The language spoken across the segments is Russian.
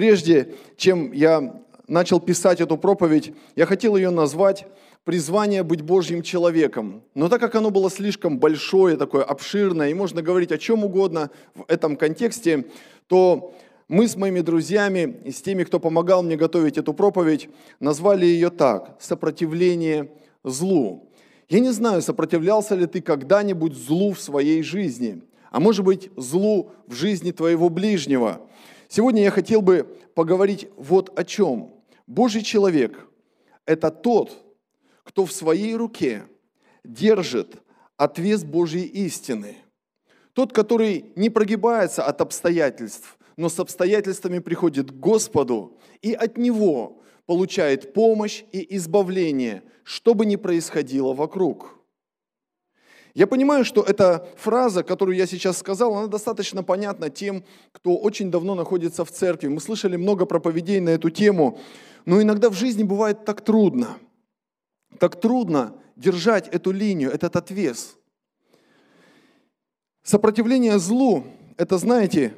прежде чем я начал писать эту проповедь, я хотел ее назвать «Призвание быть Божьим человеком». Но так как оно было слишком большое, такое обширное, и можно говорить о чем угодно в этом контексте, то мы с моими друзьями и с теми, кто помогал мне готовить эту проповедь, назвали ее так – «Сопротивление злу». Я не знаю, сопротивлялся ли ты когда-нибудь злу в своей жизни, а может быть злу в жизни твоего ближнего. Сегодня я хотел бы поговорить вот о чем. Божий человек – это тот, кто в своей руке держит отвес Божьей истины. Тот, который не прогибается от обстоятельств, но с обстоятельствами приходит к Господу и от Него получает помощь и избавление, что бы ни происходило вокруг. Я понимаю, что эта фраза, которую я сейчас сказал, она достаточно понятна тем, кто очень давно находится в церкви. Мы слышали много проповедей на эту тему, но иногда в жизни бывает так трудно. Так трудно держать эту линию, этот отвес. Сопротивление злу – это, знаете,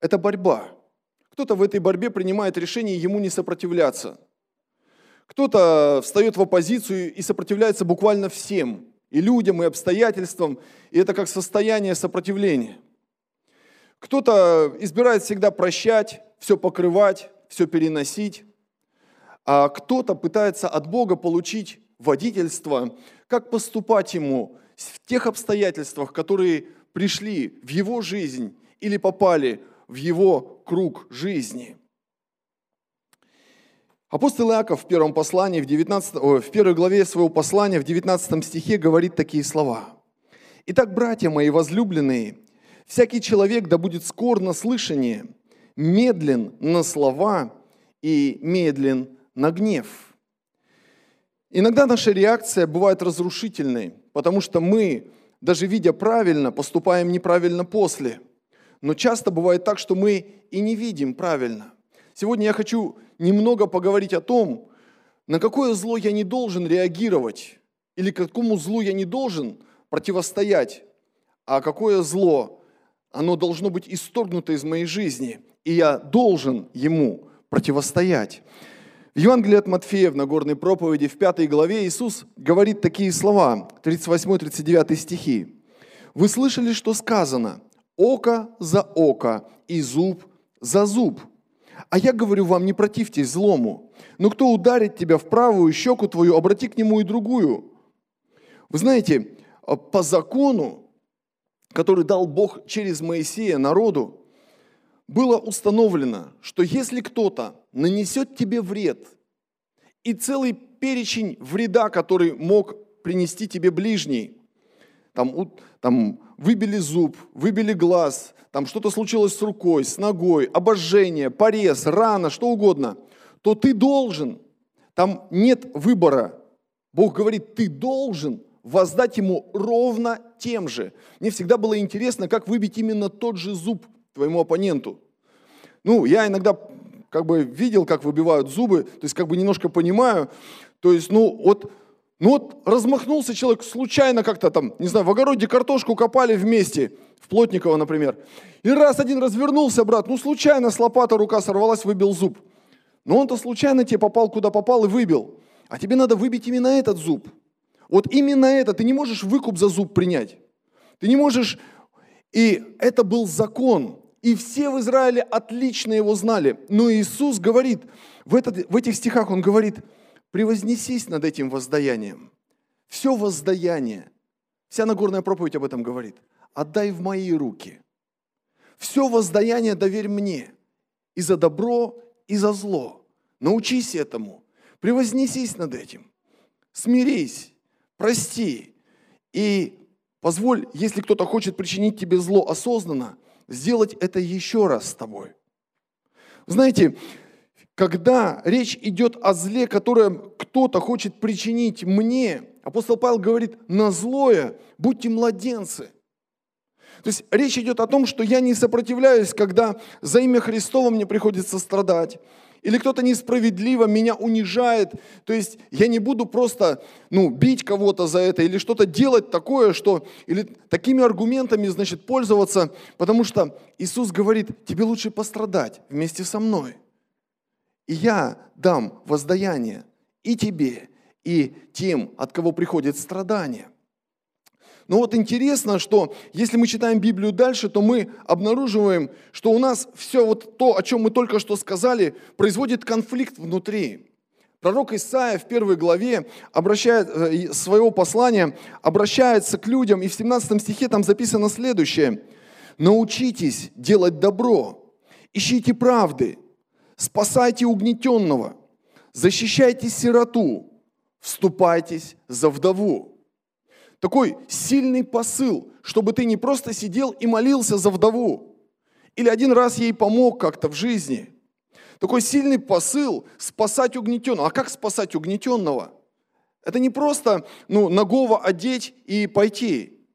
это борьба. Кто-то в этой борьбе принимает решение ему не сопротивляться. Кто-то встает в оппозицию и сопротивляется буквально всем, и людям, и обстоятельствам, и это как состояние сопротивления. Кто-то избирает всегда прощать, все покрывать, все переносить, а кто-то пытается от Бога получить водительство, как поступать ему в тех обстоятельствах, которые пришли в его жизнь или попали в его круг жизни. Апостол Иаков в первом послании, в, 19, в первой главе своего послания, в 19 стихе говорит такие слова. «Итак, братья мои возлюбленные, всякий человек да будет скор на слышание, медлен на слова и медлен на гнев». Иногда наша реакция бывает разрушительной, потому что мы, даже видя правильно, поступаем неправильно после – но часто бывает так, что мы и не видим правильно. Сегодня я хочу немного поговорить о том, на какое зло я не должен реагировать, или какому злу я не должен противостоять, а какое зло, оно должно быть исторгнуто из моей жизни, и я должен ему противостоять. В Евангелии от Матфея в Нагорной проповеди в пятой главе Иисус говорит такие слова, 38-39 стихи. «Вы слышали, что сказано, око за око и зуб за зуб. А я говорю вам, не противьтесь злому. Но кто ударит тебя в правую щеку твою, обрати к нему и другую. Вы знаете, а, по закону, который дал Бог через Моисея народу, было установлено, что если кто-то нанесет тебе вред, и целый перечень вреда, который мог принести тебе ближний, там, там выбили зуб, выбили глаз, там что-то случилось с рукой, с ногой, обожжение, порез, рана, что угодно, то ты должен, там нет выбора. Бог говорит, ты должен воздать ему ровно тем же. Мне всегда было интересно, как выбить именно тот же зуб твоему оппоненту. Ну, я иногда как бы видел, как выбивают зубы, то есть как бы немножко понимаю. То есть, ну, вот ну вот размахнулся человек случайно как-то там, не знаю, в огороде картошку копали вместе, в Плотниково, например. И раз один развернулся, брат, ну случайно с лопата рука сорвалась, выбил зуб. Но он-то случайно тебе попал, куда попал и выбил. А тебе надо выбить именно этот зуб. Вот именно это. Ты не можешь выкуп за зуб принять. Ты не можешь... И это был закон. И все в Израиле отлично его знали. Но Иисус говорит, в, этот, в этих стихах Он говорит – Превознесись над этим воздаянием. Все воздаяние, вся Нагорная проповедь об этом говорит. Отдай в мои руки. Все воздаяние доверь мне. И за добро, и за зло. Научись этому. Превознесись над этим. Смирись, прости. И позволь, если кто-то хочет причинить тебе зло осознанно, сделать это еще раз с тобой. Знаете, когда речь идет о зле, которое кто-то хочет причинить мне, апостол Павел говорит, на злое будьте младенцы. То есть речь идет о том, что я не сопротивляюсь, когда за имя Христово мне приходится страдать, или кто-то несправедливо меня унижает. То есть я не буду просто ну, бить кого-то за это или что-то делать такое, что... Или такими аргументами, значит, пользоваться, потому что Иисус говорит, тебе лучше пострадать вместе со мной. И я дам воздаяние и тебе, и тем, от кого приходит страдание. Но вот интересно, что если мы читаем Библию дальше, то мы обнаруживаем, что у нас все вот то, о чем мы только что сказали, производит конфликт внутри. Пророк Исаия в первой главе обращает, э, своего послания обращается к людям, и в 17 стихе там записано следующее. «Научитесь делать добро, ищите правды, спасайте угнетенного, защищайте сироту, вступайтесь за вдову» такой сильный посыл, чтобы ты не просто сидел и молился за вдову, или один раз ей помог как-то в жизни. Такой сильный посыл спасать угнетенного. А как спасать угнетенного? Это не просто ну, нагого одеть и пойти.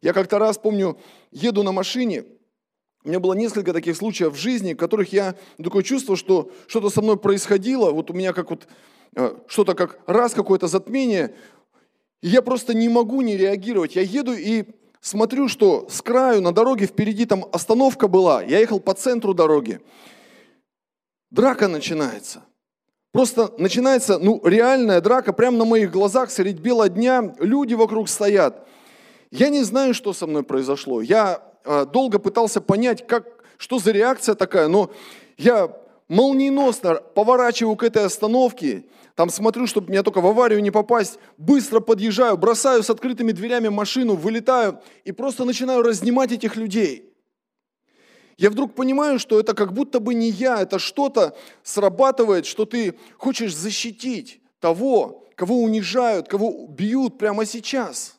Я как-то раз, помню, еду на машине, у меня было несколько таких случаев в жизни, в которых я такое чувство, что что-то со мной происходило, вот у меня как вот э, что-то как раз какое-то затмение, и я просто не могу не реагировать. Я еду и смотрю, что с краю на дороге впереди там остановка была. Я ехал по центру дороги. Драка начинается. Просто начинается, ну, реальная драка прямо на моих глазах средь бела дня. Люди вокруг стоят. Я не знаю, что со мной произошло. Я долго пытался понять, как, что за реакция такая, но я молниеносно поворачиваю к этой остановке, там смотрю, чтобы мне только в аварию не попасть, быстро подъезжаю, бросаю с открытыми дверями машину, вылетаю и просто начинаю разнимать этих людей. Я вдруг понимаю, что это как будто бы не я, это что-то срабатывает, что ты хочешь защитить того, кого унижают, кого бьют прямо сейчас.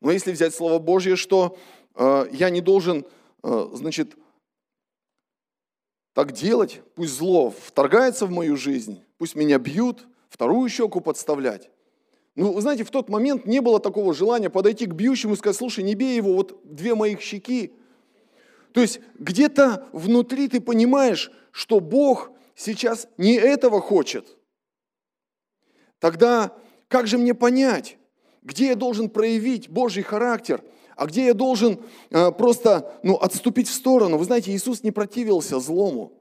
Но если взять Слово Божье, что э, я не должен, э, значит, так делать, пусть зло вторгается в мою жизнь, пусть меня бьют, вторую щеку подставлять. Ну, вы знаете, в тот момент не было такого желания подойти к бьющему и сказать, слушай, не бей его, вот две моих щеки. То есть где-то внутри ты понимаешь, что Бог сейчас не этого хочет. Тогда как же мне понять, где я должен проявить Божий характер – а где я должен э, просто ну, отступить в сторону. Вы знаете, Иисус не противился злому.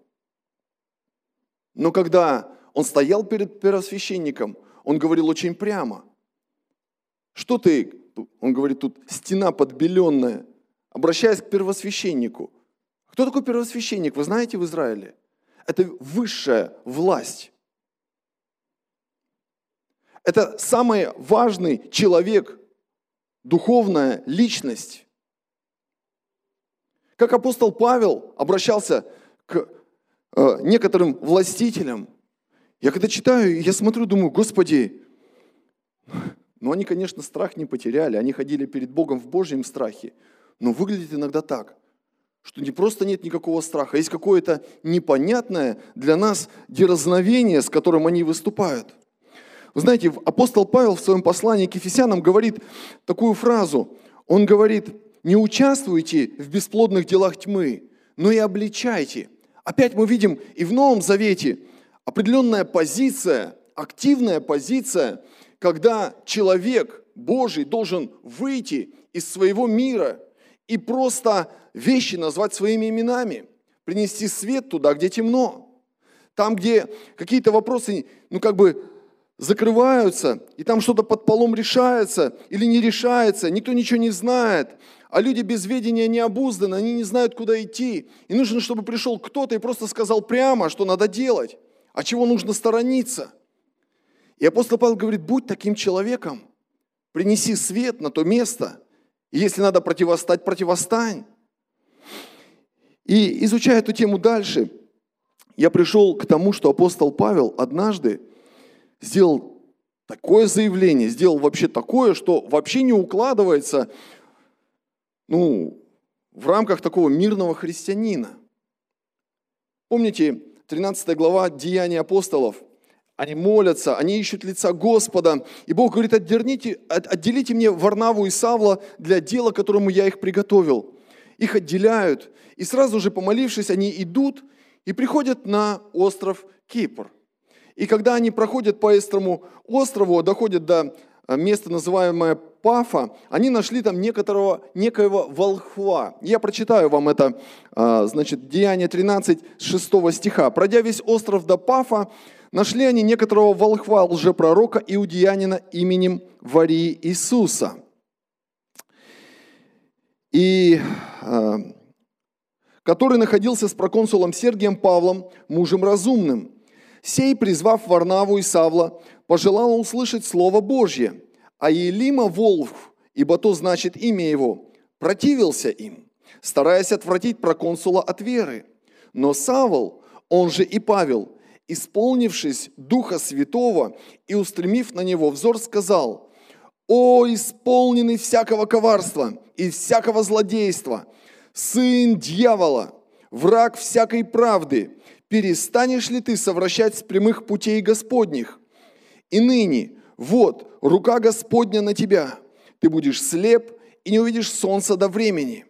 Но когда он стоял перед первосвященником, он говорил очень прямо. Что ты, он говорит тут, стена подбеленная, обращаясь к первосвященнику. Кто такой первосвященник, вы знаете в Израиле? Это высшая власть. Это самый важный человек духовная личность. Как апостол Павел обращался к э, некоторым властителям. Я когда читаю, я смотрю, думаю, Господи, ну они, конечно, страх не потеряли, они ходили перед Богом в Божьем страхе, но выглядит иногда так, что не просто нет никакого страха, а есть какое-то непонятное для нас дерзновение, с которым они выступают – вы знаете, апостол Павел в своем послании к Ефесянам говорит такую фразу. Он говорит, не участвуйте в бесплодных делах тьмы, но и обличайте. Опять мы видим и в Новом Завете определенная позиция, активная позиция, когда человек Божий должен выйти из своего мира и просто вещи назвать своими именами, принести свет туда, где темно. Там, где какие-то вопросы, ну как бы закрываются, и там что-то под полом решается или не решается, никто ничего не знает, а люди без ведения не обузданы, они не знают, куда идти. И нужно, чтобы пришел кто-то и просто сказал прямо, что надо делать, а чего нужно сторониться. И апостол Павел говорит, будь таким человеком, принеси свет на то место, и если надо противостать, противостань. И изучая эту тему дальше, я пришел к тому, что апостол Павел однажды сделал такое заявление, сделал вообще такое, что вообще не укладывается ну, в рамках такого мирного христианина. Помните, 13 глава Деяний апостолов, они молятся, они ищут лица Господа. И Бог говорит, отделите, отделите мне Варнаву и Савла для дела, которому я их приготовил. Их отделяют. И сразу же, помолившись, они идут и приходят на остров Кипр. И когда они проходят по этому острову, доходят до э, места, называемое Пафа, они нашли там некоторого, некоего волхва. Я прочитаю вам это, э, значит, Деяние 13, 6 стиха. «Пройдя весь остров до Пафа, нашли они некоторого волхва, лжепророка иудеянина именем Варии Иисуса». И э, который находился с проконсулом Сергием Павлом, мужем разумным. Сей, призвав Варнаву и Савла, пожелал услышать Слово Божье, а Елима Волф, ибо то значит имя его, противился им, стараясь отвратить проконсула от веры. Но Савл, он же и Павел, исполнившись Духа Святого и устремив на него взор, сказал, «О, исполненный всякого коварства и всякого злодейства, сын дьявола, враг всякой правды, перестанешь ли ты совращать с прямых путей Господних? И ныне, вот, рука Господня на тебя, ты будешь слеп и не увидишь солнца до времени.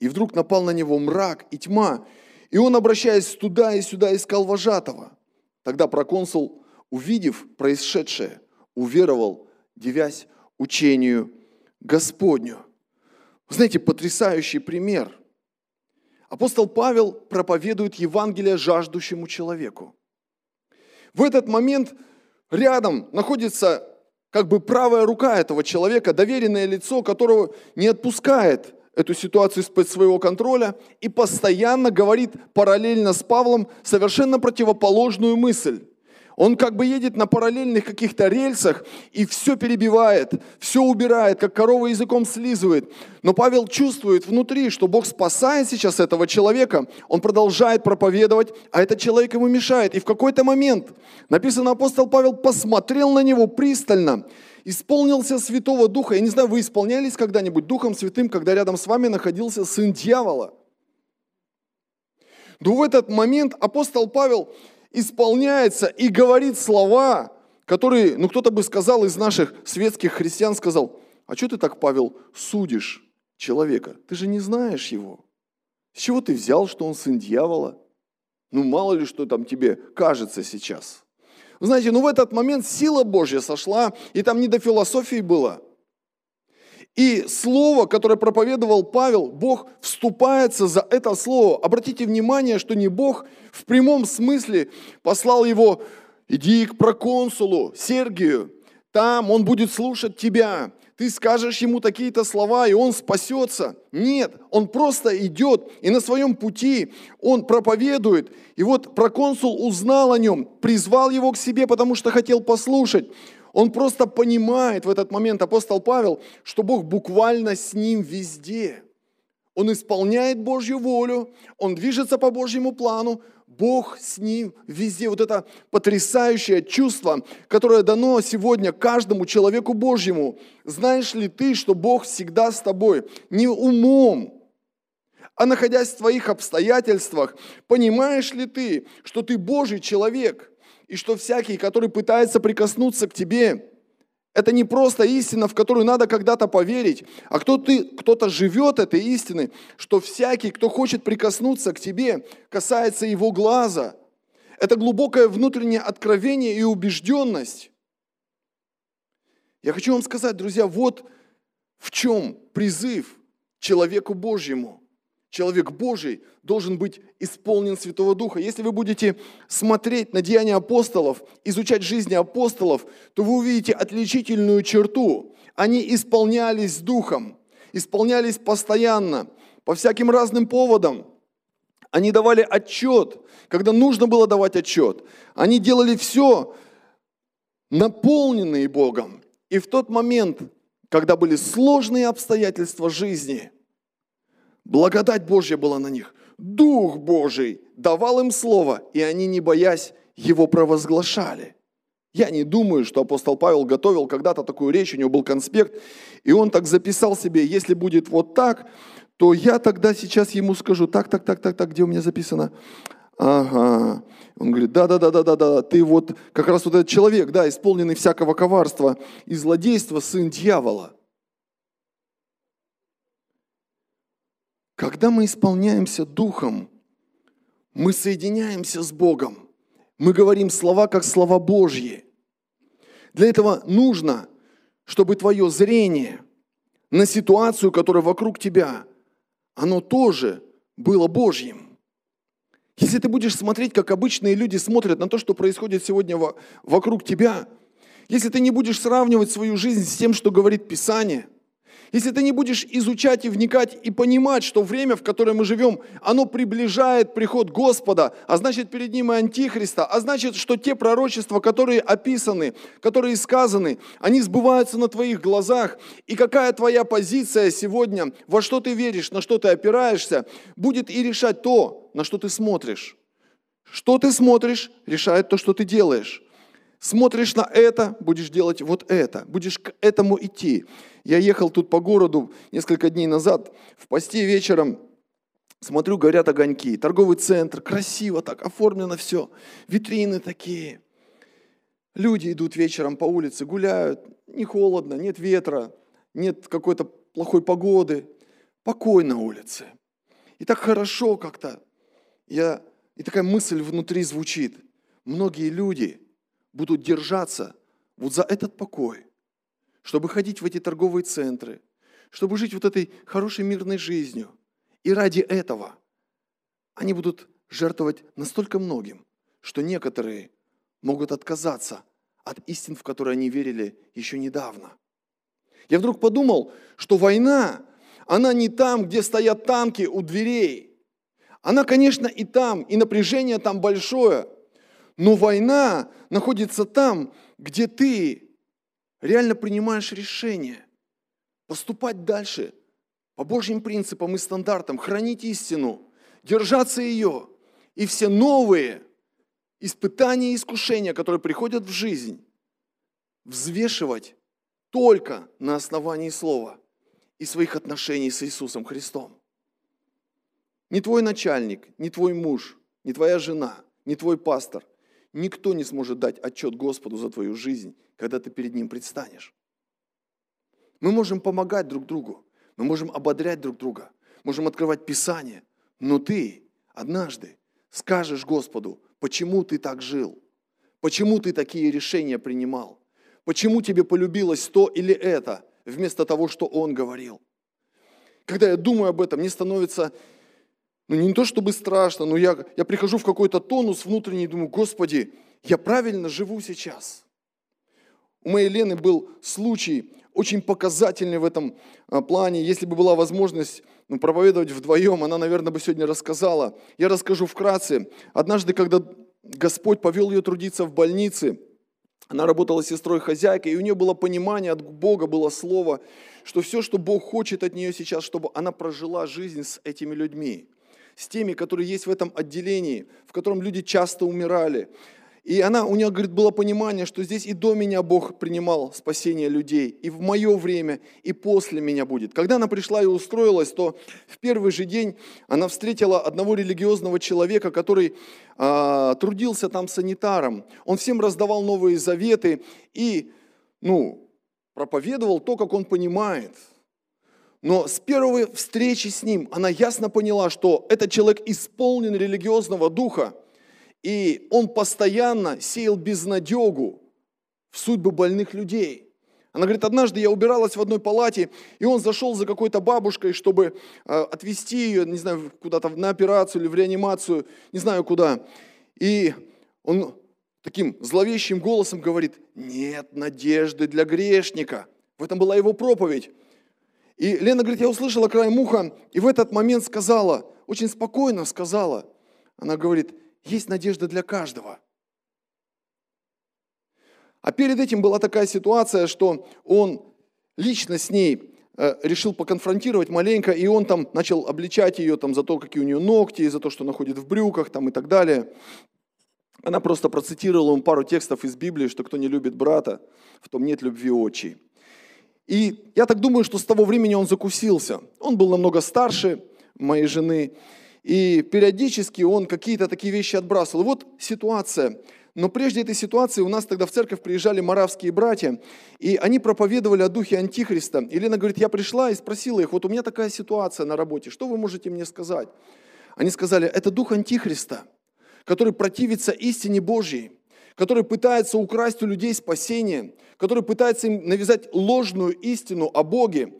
И вдруг напал на него мрак и тьма, и он, обращаясь туда и сюда, искал вожатого. Тогда проконсул, увидев происшедшее, уверовал, девясь учению Господню. Знаете, потрясающий пример. Апостол Павел проповедует Евангелие жаждущему человеку. В этот момент рядом находится как бы правая рука этого человека, доверенное лицо, которого не отпускает эту ситуацию из-под своего контроля и постоянно говорит параллельно с Павлом совершенно противоположную мысль. Он как бы едет на параллельных каких-то рельсах и все перебивает, все убирает, как корова языком слизывает. Но Павел чувствует внутри, что Бог спасает сейчас этого человека. Он продолжает проповедовать, а этот человек ему мешает. И в какой-то момент, написано, апостол Павел посмотрел на него пристально, исполнился Святого Духа. Я не знаю, вы исполнялись когда-нибудь Духом Святым, когда рядом с вами находился сын дьявола? Но в этот момент апостол Павел исполняется и говорит слова, которые, ну кто-то бы сказал из наших светских христиан, сказал, а что ты так, Павел, судишь человека? Ты же не знаешь его. С чего ты взял, что он сын дьявола? Ну мало ли, что там тебе кажется сейчас. Знаете, ну в этот момент сила Божья сошла, и там не до философии было. И слово, которое проповедовал Павел, Бог вступается за это слово. Обратите внимание, что не Бог в прямом смысле послал его, иди к проконсулу Сергию, там он будет слушать тебя, ты скажешь ему такие-то слова, и он спасется. Нет, он просто идет, и на своем пути он проповедует. И вот проконсул узнал о нем, призвал его к себе, потому что хотел послушать. Он просто понимает в этот момент, апостол Павел, что Бог буквально с ним везде. Он исполняет Божью волю, он движется по Божьему плану, Бог с ним везде. Вот это потрясающее чувство, которое дано сегодня каждому человеку Божьему. Знаешь ли ты, что Бог всегда с тобой? Не умом, а находясь в твоих обстоятельствах, понимаешь ли ты, что ты Божий человек – и что всякий, который пытается прикоснуться к тебе, это не просто истина, в которую надо когда-то поверить, а кто ты, кто-то живет этой истиной, что всякий, кто хочет прикоснуться к тебе, касается его глаза. Это глубокое внутреннее откровение и убежденность. Я хочу вам сказать, друзья, вот в чем призыв человеку Божьему – человек Божий должен быть исполнен Святого Духа. Если вы будете смотреть на деяния апостолов, изучать жизни апостолов, то вы увидите отличительную черту. Они исполнялись Духом, исполнялись постоянно, по всяким разным поводам. Они давали отчет, когда нужно было давать отчет. Они делали все, наполненные Богом. И в тот момент, когда были сложные обстоятельства жизни – Благодать Божья была на них. Дух Божий давал им слово, и они, не боясь, его провозглашали. Я не думаю, что апостол Павел готовил когда-то такую речь, у него был конспект, и он так записал себе, если будет вот так, то я тогда сейчас ему скажу, так, так, так, так, так, где у меня записано? Ага. Он говорит, да, да, да, да, да, да, ты вот как раз вот этот человек, да, исполненный всякого коварства и злодейства, сын дьявола. Когда мы исполняемся Духом, мы соединяемся с Богом. Мы говорим слова, как слова Божьи. Для этого нужно, чтобы твое зрение на ситуацию, которая вокруг тебя, оно тоже было Божьим. Если ты будешь смотреть, как обычные люди смотрят на то, что происходит сегодня вокруг тебя, если ты не будешь сравнивать свою жизнь с тем, что говорит Писание – если ты не будешь изучать и вникать и понимать, что время, в которое мы живем, оно приближает приход Господа, а значит перед ним и Антихриста, а значит, что те пророчества, которые описаны, которые сказаны, они сбываются на твоих глазах, и какая твоя позиция сегодня, во что ты веришь, на что ты опираешься, будет и решать то, на что ты смотришь. Что ты смотришь, решает то, что ты делаешь. Смотришь на это, будешь делать вот это, будешь к этому идти. Я ехал тут по городу несколько дней назад, в посте вечером, смотрю, горят огоньки, торговый центр, красиво так, оформлено все, витрины такие. Люди идут вечером по улице, гуляют, не холодно, нет ветра, нет какой-то плохой погоды, покой на улице. И так хорошо как-то. Я, и такая мысль внутри звучит. Многие люди – будут держаться вот за этот покой, чтобы ходить в эти торговые центры, чтобы жить вот этой хорошей мирной жизнью. И ради этого они будут жертвовать настолько многим, что некоторые могут отказаться от истин, в которые они верили еще недавно. Я вдруг подумал, что война, она не там, где стоят танки у дверей. Она, конечно, и там, и напряжение там большое – но война находится там, где ты реально принимаешь решение поступать дальше по Божьим принципам и стандартам, хранить истину, держаться ее. И все новые испытания и искушения, которые приходят в жизнь, взвешивать только на основании Слова и своих отношений с Иисусом Христом. Не твой начальник, не твой муж, не твоя жена, не твой пастор – Никто не сможет дать отчет Господу за твою жизнь, когда ты перед Ним предстанешь. Мы можем помогать друг другу, мы можем ободрять друг друга, можем открывать Писание, но ты однажды скажешь Господу, почему ты так жил, почему ты такие решения принимал, почему тебе полюбилось то или это, вместо того, что Он говорил. Когда я думаю об этом, мне становится ну не то чтобы страшно, но я, я прихожу в какой-то тонус внутренний и думаю, Господи, я правильно живу сейчас. У моей Лены был случай очень показательный в этом а, плане. Если бы была возможность ну, проповедовать вдвоем, она, наверное, бы сегодня рассказала. Я расскажу вкратце. Однажды, когда Господь повел ее трудиться в больнице, она работала сестрой-хозяйкой, и у нее было понимание от Бога, было слово, что все, что Бог хочет от нее сейчас, чтобы она прожила жизнь с этими людьми с теми, которые есть в этом отделении, в котором люди часто умирали. И она, у нее, говорит, было понимание, что здесь и до меня Бог принимал спасение людей, и в мое время, и после меня будет. Когда она пришла и устроилась, то в первый же день она встретила одного религиозного человека, который а, трудился там санитаром. Он всем раздавал новые заветы и, ну, проповедовал то, как он понимает – но с первой встречи с ним она ясно поняла, что этот человек исполнен религиозного духа, и он постоянно сеял безнадегу в судьбы больных людей. Она говорит, однажды я убиралась в одной палате, и он зашел за какой-то бабушкой, чтобы э, отвезти ее, не знаю, куда-то на операцию или в реанимацию, не знаю куда. И он таким зловещим голосом говорит, нет надежды для грешника. В этом была его проповедь. И Лена говорит, я услышала край муха, и в этот момент сказала, очень спокойно сказала, она говорит, есть надежда для каждого. А перед этим была такая ситуация, что он лично с ней э, решил поконфронтировать маленько, и он там начал обличать ее там, за то, какие у нее ногти, за то, что она ходит в брюках там, и так далее. Она просто процитировала ему пару текстов из Библии, что кто не любит брата, в том нет любви отчей. И я так думаю, что с того времени он закусился. Он был намного старше моей жены, и периодически он какие-то такие вещи отбрасывал. Вот ситуация. Но прежде этой ситуации у нас тогда в церковь приезжали маравские братья, и они проповедовали о духе Антихриста. И Лена говорит, я пришла и спросила их, вот у меня такая ситуация на работе, что вы можете мне сказать? Они сказали, это дух Антихриста, который противится истине Божьей, который пытается украсть у людей спасение, который пытается им навязать ложную истину о Боге.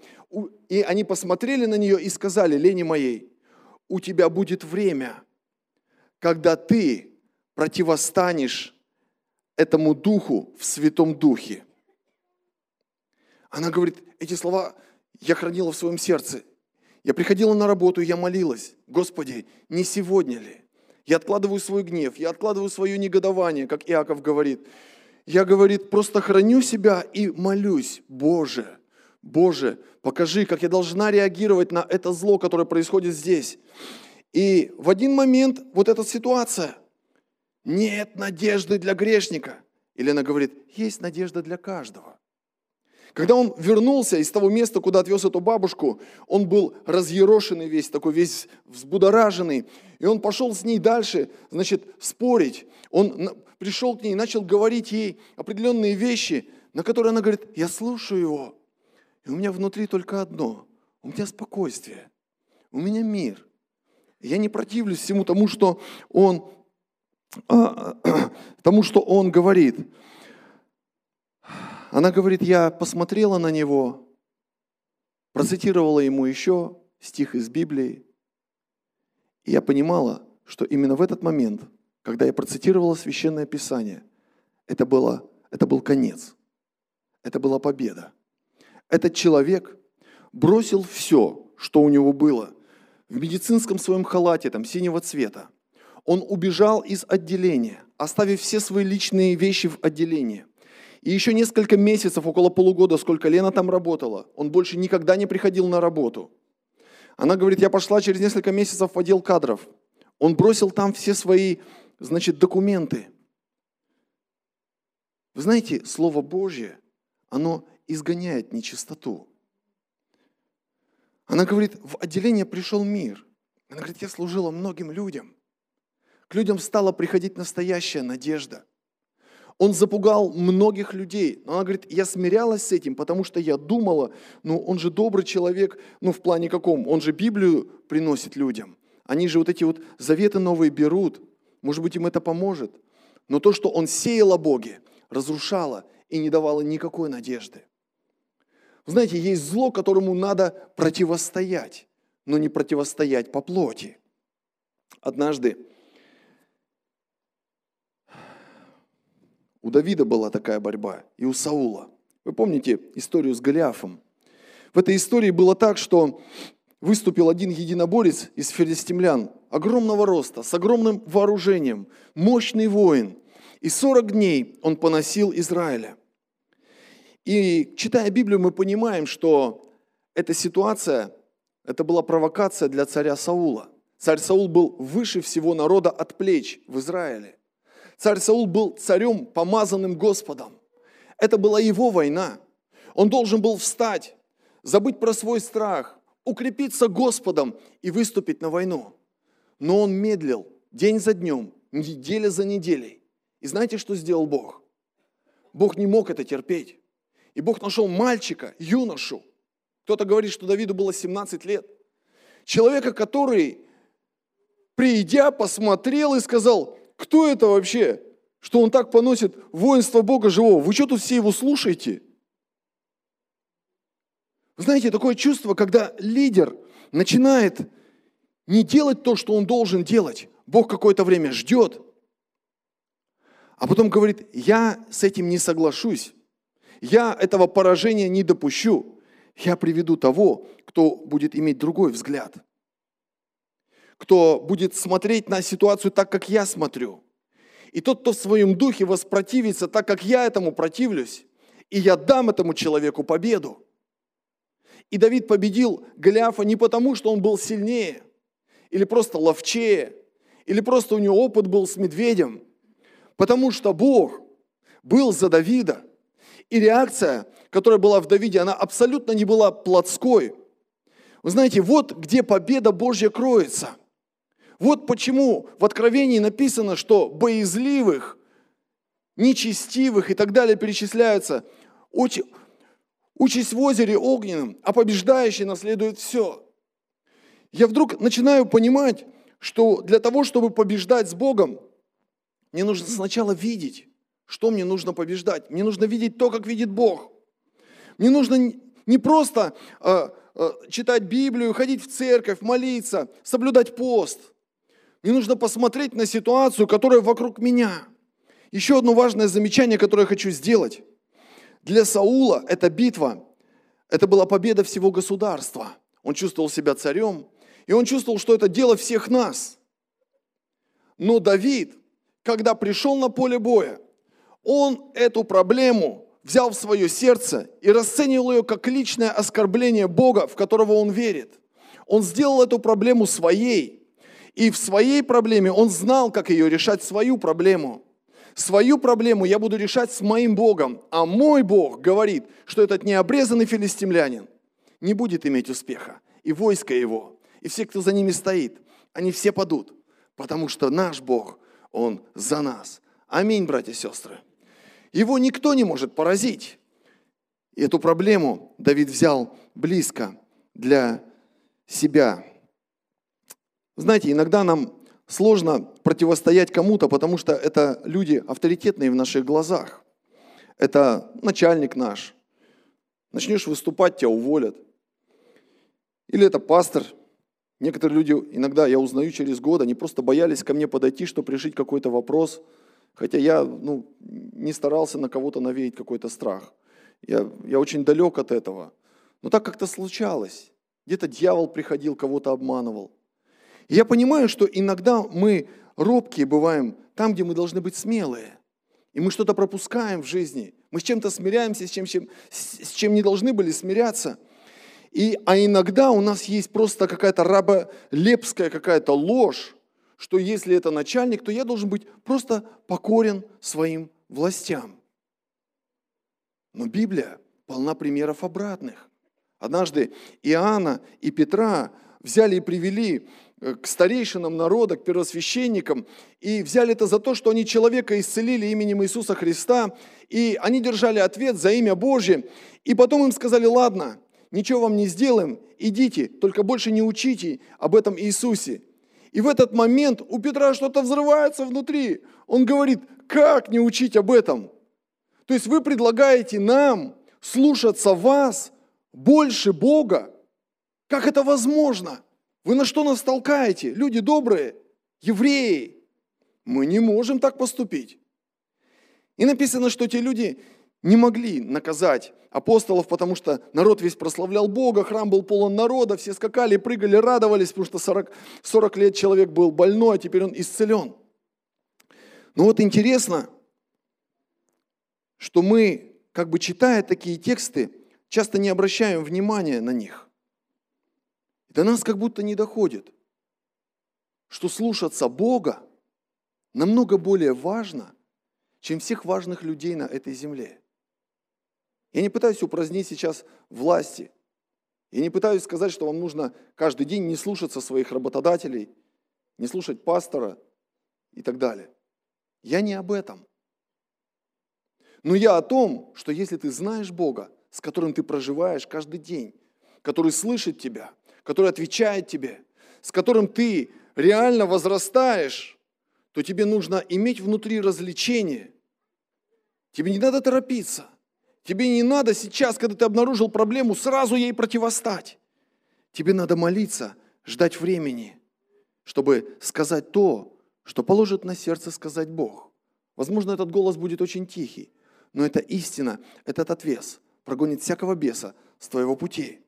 И они посмотрели на нее и сказали, Лене моей, у тебя будет время, когда ты противостанешь этому духу в Святом Духе. Она говорит, эти слова я хранила в своем сердце. Я приходила на работу, я молилась, Господи, не сегодня ли? Я откладываю свой гнев, я откладываю свое негодование, как Иаков говорит. Я, говорит, просто храню себя и молюсь, Боже, Боже, покажи, как я должна реагировать на это зло, которое происходит здесь. И в один момент вот эта ситуация. Нет надежды для грешника. Или она говорит, есть надежда для каждого. Когда он вернулся из того места, куда отвез эту бабушку, он был разъерошенный весь, такой весь взбудораженный. И он пошел с ней дальше, значит, спорить. Он пришел к ней и начал говорить ей определенные вещи, на которые она говорит, я слушаю его. И у меня внутри только одно. У меня спокойствие. У меня мир. Я не противлюсь всему тому, что он, а, тому, что он говорит. Она говорит, я посмотрела на него, процитировала ему еще стих из Библии, и я понимала, что именно в этот момент, когда я процитировала Священное Писание, это, было, это был конец, это была победа. Этот человек бросил все, что у него было, в медицинском своем халате, там, синего цвета. Он убежал из отделения, оставив все свои личные вещи в отделении – и еще несколько месяцев, около полугода, сколько Лена там работала, он больше никогда не приходил на работу. Она говорит, я пошла через несколько месяцев в отдел кадров. Он бросил там все свои, значит, документы. Вы знаете, Слово Божье, оно изгоняет нечистоту. Она говорит, в отделение пришел мир. Она говорит, я служила многим людям. К людям стала приходить настоящая надежда – он запугал многих людей. Но она говорит, я смирялась с этим, потому что я думала, ну он же добрый человек, ну в плане каком? Он же Библию приносит людям. Они же вот эти вот заветы новые берут. Может быть, им это поможет. Но то, что он сеял о Боге, разрушало и не давало никакой надежды. Знаете, есть зло, которому надо противостоять, но не противостоять по плоти. Однажды У Давида была такая борьба, и у Саула. Вы помните историю с Голиафом? В этой истории было так, что выступил один единоборец из филистимлян, огромного роста, с огромным вооружением, мощный воин. И 40 дней он поносил Израиля. И читая Библию, мы понимаем, что эта ситуация, это была провокация для царя Саула. Царь Саул был выше всего народа от плеч в Израиле. Царь Саул был царем, помазанным Господом. Это была его война. Он должен был встать, забыть про свой страх, укрепиться Господом и выступить на войну. Но он медлил день за днем, неделя за неделей. И знаете, что сделал Бог? Бог не мог это терпеть. И Бог нашел мальчика, юношу. Кто-то говорит, что Давиду было 17 лет. Человека, который, придя, посмотрел и сказал, кто это вообще, что он так поносит воинство Бога живого? Вы что тут все его слушаете? знаете, такое чувство, когда лидер начинает не делать то, что он должен делать. Бог какое-то время ждет, а потом говорит, я с этим не соглашусь, я этого поражения не допущу, я приведу того, кто будет иметь другой взгляд кто будет смотреть на ситуацию так, как я смотрю. И тот, кто в своем духе воспротивится так, как я этому противлюсь, и я дам этому человеку победу. И Давид победил Голиафа не потому, что он был сильнее, или просто ловчее, или просто у него опыт был с медведем, потому что Бог был за Давида. И реакция, которая была в Давиде, она абсолютно не была плотской. Вы знаете, вот где победа Божья кроется – вот почему в Откровении написано, что боязливых, нечестивых и так далее перечисляются. Участь в озере огненном, а побеждающий наследует все. Я вдруг начинаю понимать, что для того, чтобы побеждать с Богом, мне нужно сначала видеть, что мне нужно побеждать. Мне нужно видеть то, как видит Бог. Мне нужно не просто э, э, читать Библию, ходить в церковь, молиться, соблюдать пост. Мне нужно посмотреть на ситуацию, которая вокруг меня. Еще одно важное замечание, которое я хочу сделать. Для Саула эта битва, это была победа всего государства. Он чувствовал себя царем, и он чувствовал, что это дело всех нас. Но Давид, когда пришел на поле боя, он эту проблему взял в свое сердце и расценивал ее как личное оскорбление Бога, в которого он верит. Он сделал эту проблему своей. И в своей проблеме он знал, как ее решать, свою проблему. Свою проблему я буду решать с моим Богом. А мой Бог говорит, что этот необрезанный филистимлянин не будет иметь успеха. И войско его, и все, кто за ними стоит, они все падут. Потому что наш Бог, Он за нас. Аминь, братья и сестры. Его никто не может поразить. И эту проблему Давид взял близко для себя. Знаете, иногда нам сложно противостоять кому-то, потому что это люди авторитетные в наших глазах. Это начальник наш. Начнешь выступать, тебя уволят. Или это пастор. Некоторые люди, иногда я узнаю через год, они просто боялись ко мне подойти, чтобы решить какой-то вопрос – Хотя я ну, не старался на кого-то навеять какой-то страх. Я, я очень далек от этого. Но так как-то случалось. Где-то дьявол приходил, кого-то обманывал. И я понимаю, что иногда мы робкие бываем там, где мы должны быть смелые. И мы что-то пропускаем в жизни. Мы с чем-то смиряемся, с чем, чем, с чем не должны были смиряться. И, а иногда у нас есть просто какая-то раболепская какая-то ложь, что если это начальник, то я должен быть просто покорен своим властям. Но Библия полна примеров обратных. Однажды Иоанна и Петра взяли и привели к старейшинам народа, к первосвященникам, и взяли это за то, что они человека исцелили именем Иисуса Христа, и они держали ответ за имя Божье, и потом им сказали, ладно, ничего вам не сделаем, идите, только больше не учите об этом Иисусе. И в этот момент у Петра что-то взрывается внутри. Он говорит, как не учить об этом? То есть вы предлагаете нам слушаться вас больше Бога? Как это возможно? Вы на что нас толкаете? Люди добрые, евреи. Мы не можем так поступить. И написано, что те люди не могли наказать апостолов, потому что народ весь прославлял Бога, храм был полон народа, все скакали, прыгали, радовались, потому что 40, 40 лет человек был больной, а теперь он исцелен. Но вот интересно, что мы, как бы читая такие тексты, часто не обращаем внимания на них. До нас как будто не доходит, что слушаться Бога намного более важно, чем всех важных людей на этой земле. Я не пытаюсь упразднить сейчас власти. Я не пытаюсь сказать, что вам нужно каждый день не слушаться своих работодателей, не слушать пастора и так далее. Я не об этом. Но я о том, что если ты знаешь Бога, с которым ты проживаешь каждый день, который слышит тебя, который отвечает тебе, с которым ты реально возрастаешь, то тебе нужно иметь внутри развлечение. Тебе не надо торопиться. Тебе не надо сейчас, когда ты обнаружил проблему, сразу ей противостать. Тебе надо молиться, ждать времени, чтобы сказать то, что положит на сердце сказать Бог. Возможно, этот голос будет очень тихий, но это истина, этот отвес прогонит всякого беса с твоего пути.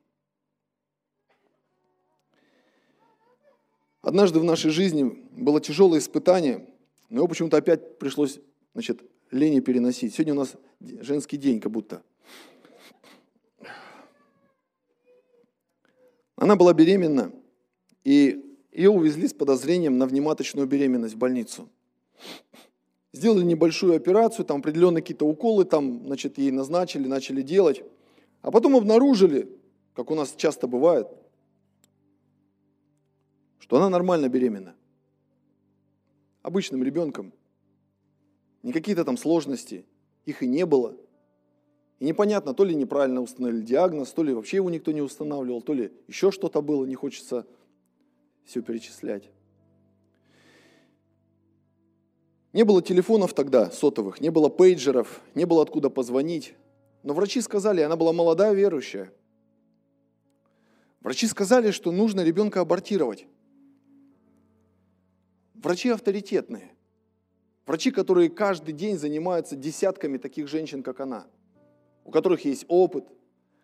Однажды в нашей жизни было тяжелое испытание, но его почему-то опять пришлось значит, лени переносить. Сегодня у нас женский день как будто. Она была беременна, и ее увезли с подозрением на внематочную беременность в больницу. Сделали небольшую операцию, там определенные какие-то уколы там, значит, ей назначили, начали делать. А потом обнаружили, как у нас часто бывает, что она нормально беременна. Обычным ребенком не какие-то там сложности, их и не было. И непонятно, то ли неправильно установили диагноз, то ли вообще его никто не устанавливал, то ли еще что-то было, не хочется все перечислять. Не было телефонов тогда сотовых, не было пейджеров, не было откуда позвонить. Но врачи сказали, она была молодая верующая. Врачи сказали, что нужно ребенка абортировать. Врачи авторитетные. Врачи, которые каждый день занимаются десятками таких женщин, как она, у которых есть опыт,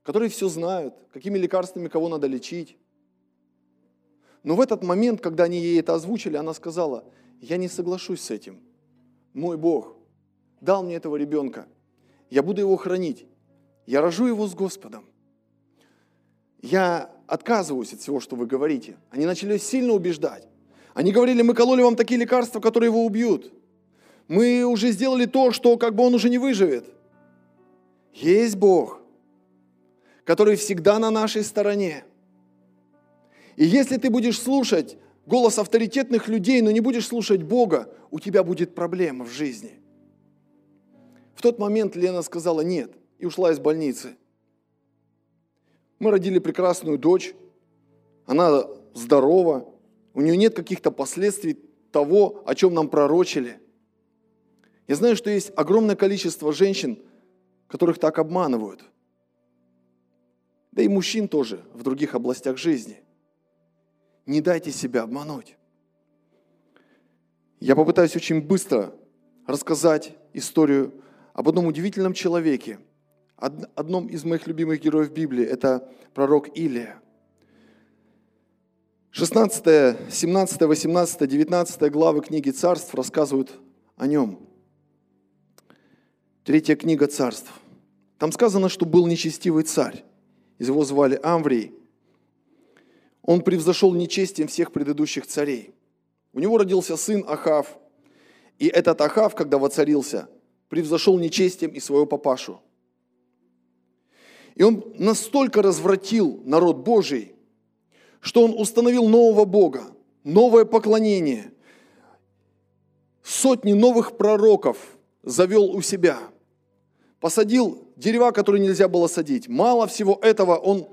которые все знают, какими лекарствами кого надо лечить. Но в этот момент, когда они ей это озвучили, она сказала, я не соглашусь с этим. Мой Бог дал мне этого ребенка. Я буду его хранить. Я рожу его с Господом. Я отказываюсь от всего, что вы говорите. Они начали сильно убеждать. Они говорили, мы кололи вам такие лекарства, которые его убьют. Мы уже сделали то, что как бы он уже не выживет. Есть Бог, который всегда на нашей стороне. И если ты будешь слушать голос авторитетных людей, но не будешь слушать Бога, у тебя будет проблема в жизни. В тот момент Лена сказала нет и ушла из больницы. Мы родили прекрасную дочь, она здорова, у нее нет каких-то последствий того, о чем нам пророчили. Я знаю, что есть огромное количество женщин, которых так обманывают. Да и мужчин тоже в других областях жизни. Не дайте себя обмануть. Я попытаюсь очень быстро рассказать историю об одном удивительном человеке, одном из моих любимых героев Библии, это пророк Илия. 16, 17, 18, 19 главы книги царств рассказывают о нем. Третья книга царств. Там сказано, что был нечестивый царь. Его звали Амврий. Он превзошел нечестием всех предыдущих царей. У него родился сын Ахав. И этот Ахав, когда воцарился, превзошел нечестием и своего папашу. И он настолько развратил народ Божий, что он установил нового Бога, новое поклонение, сотни новых пророков завел у себя, посадил дерева, которые нельзя было садить. Мало всего этого он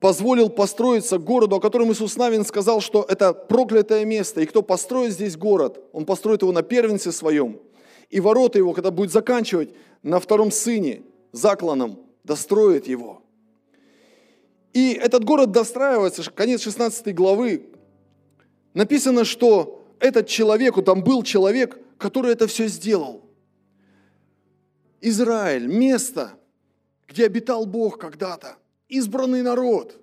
позволил построиться городу, о котором Иисус Навин сказал, что это проклятое место, и кто построит здесь город, он построит его на первенце своем, и ворота его, когда будет заканчивать, на втором сыне, закланом, достроит его. И этот город достраивается, конец 16 главы. Написано, что этот человек, там был человек, который это все сделал. Израиль, место, где обитал Бог когда-то, избранный народ.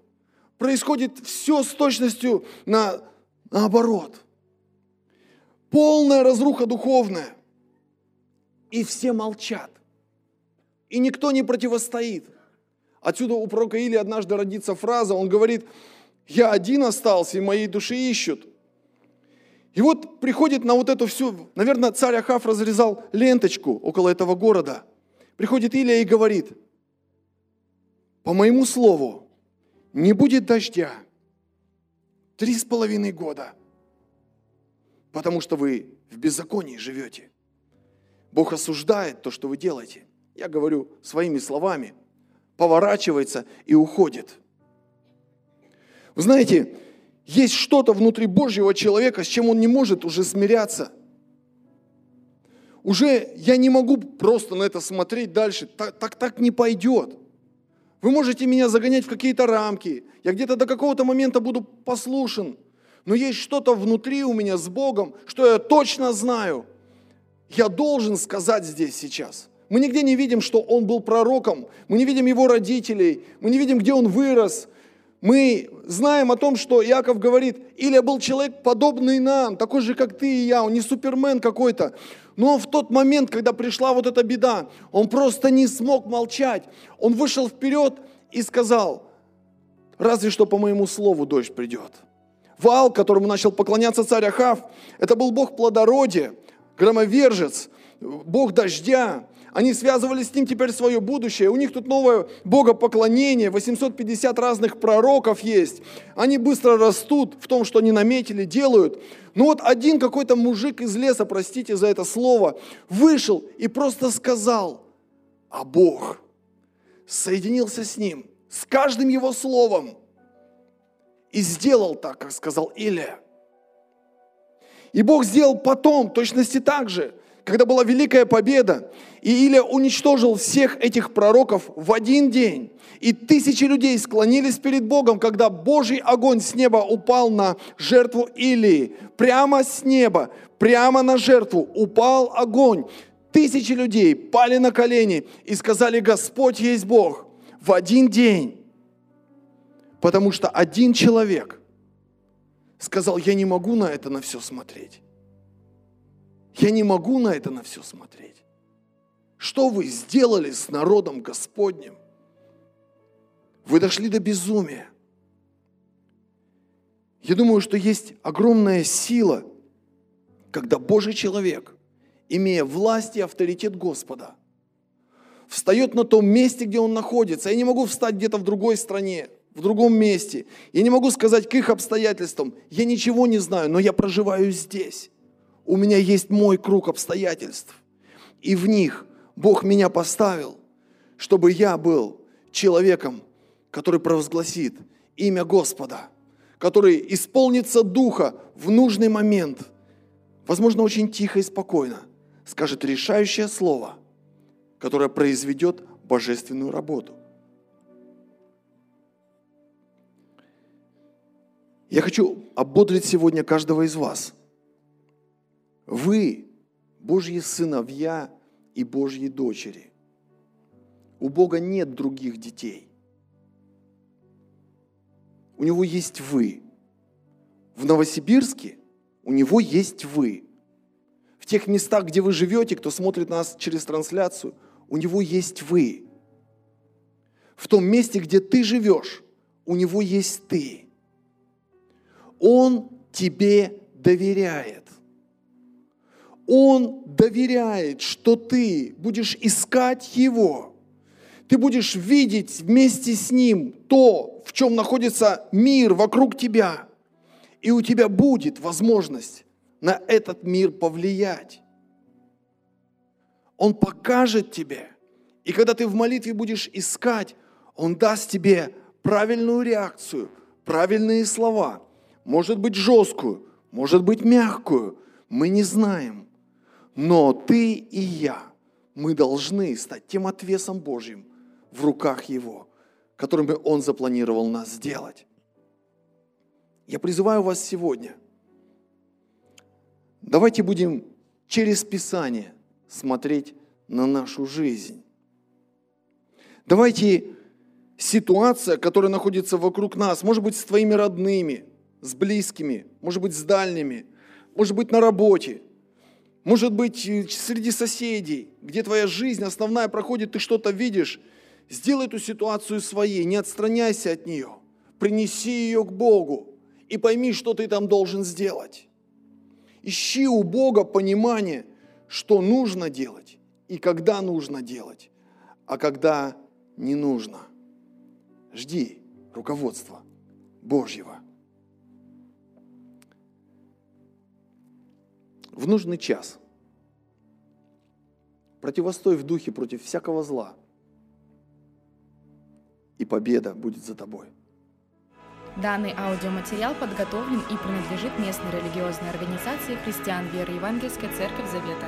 Происходит все с точностью на, наоборот. Полная разруха духовная. И все молчат. И никто не противостоит. Отсюда у пророка Или однажды родится фраза, он говорит, я один остался, и моей души ищут. И вот приходит на вот эту всю, наверное, царь Ахав разрезал ленточку около этого города. Приходит Илия и говорит, по моему слову, не будет дождя три с половиной года, потому что вы в беззаконии живете. Бог осуждает то, что вы делаете. Я говорю своими словами – поворачивается и уходит. Вы знаете, есть что-то внутри Божьего человека, с чем он не может уже смиряться. Уже я не могу просто на это смотреть дальше. Так, так, так не пойдет. Вы можете меня загонять в какие-то рамки. Я где-то до какого-то момента буду послушен. Но есть что-то внутри у меня с Богом, что я точно знаю. Я должен сказать здесь сейчас – мы нигде не видим, что он был пророком. Мы не видим его родителей. Мы не видим, где он вырос. Мы знаем о том, что Иаков говорит, Илия был человек, подобный нам, такой же, как ты и я, он не супермен какой-то. Но в тот момент, когда пришла вот эта беда, он просто не смог молчать. Он вышел вперед и сказал, разве что по моему слову дождь придет. Вал, которому начал поклоняться царь Ахав, это был бог плодородия, громовержец, бог дождя, они связывали с ним теперь свое будущее. У них тут новое богопоклонение, 850 разных пророков есть. Они быстро растут в том, что они наметили, делают. Но вот один какой-то мужик из леса, простите за это слово, вышел и просто сказал, а Бог соединился с ним, с каждым его словом, и сделал так, как сказал Илия. И Бог сделал потом, точности так же, когда была великая победа, и Илия уничтожил всех этих пророков в один день. И тысячи людей склонились перед Богом, когда Божий огонь с неба упал на жертву Илии. Прямо с неба, прямо на жертву упал огонь. Тысячи людей пали на колени и сказали, Господь есть Бог. В один день. Потому что один человек сказал, я не могу на это на все смотреть. Я не могу на это на все смотреть. Что вы сделали с народом Господним? Вы дошли до безумия. Я думаю, что есть огромная сила, когда Божий человек, имея власть и авторитет Господа, встает на том месте, где он находится. Я не могу встать где-то в другой стране, в другом месте. Я не могу сказать к их обстоятельствам. Я ничего не знаю, но я проживаю здесь. У меня есть мой круг обстоятельств. И в них Бог меня поставил, чтобы я был человеком, который провозгласит имя Господа, который исполнится Духа в нужный момент, возможно, очень тихо и спокойно, скажет решающее слово, которое произведет божественную работу. Я хочу ободрить сегодня каждого из вас. Вы Божьи сыновья и Божьи дочери. У Бога нет других детей. У него есть вы. В Новосибирске у него есть вы. В тех местах, где вы живете, кто смотрит нас через трансляцию, у него есть вы. В том месте, где ты живешь, у него есть ты. Он тебе доверяет. Он доверяет, что ты будешь искать Его. Ты будешь видеть вместе с Ним то, в чем находится мир вокруг тебя. И у тебя будет возможность на этот мир повлиять. Он покажет тебе. И когда ты в молитве будешь искать, Он даст тебе правильную реакцию, правильные слова. Может быть жесткую, может быть мягкую. Мы не знаем. Но ты и я, мы должны стать тем отвесом Божьим в руках Его, которым Он запланировал нас сделать. Я призываю вас сегодня, давайте будем через Писание смотреть на нашу жизнь. Давайте ситуация, которая находится вокруг нас, может быть, с твоими родными, с близкими, может быть, с дальними, может быть, на работе, может быть, среди соседей, где твоя жизнь основная проходит, ты что-то видишь, сделай эту ситуацию своей, не отстраняйся от нее, принеси ее к Богу и пойми, что ты там должен сделать. Ищи у Бога понимание, что нужно делать и когда нужно делать, а когда не нужно. Жди руководства Божьего. В нужный час противостой в духе против всякого зла, и победа будет за тобой. Данный аудиоматериал подготовлен и принадлежит местной религиозной организации христиан веры Евангельской Церковь Завета.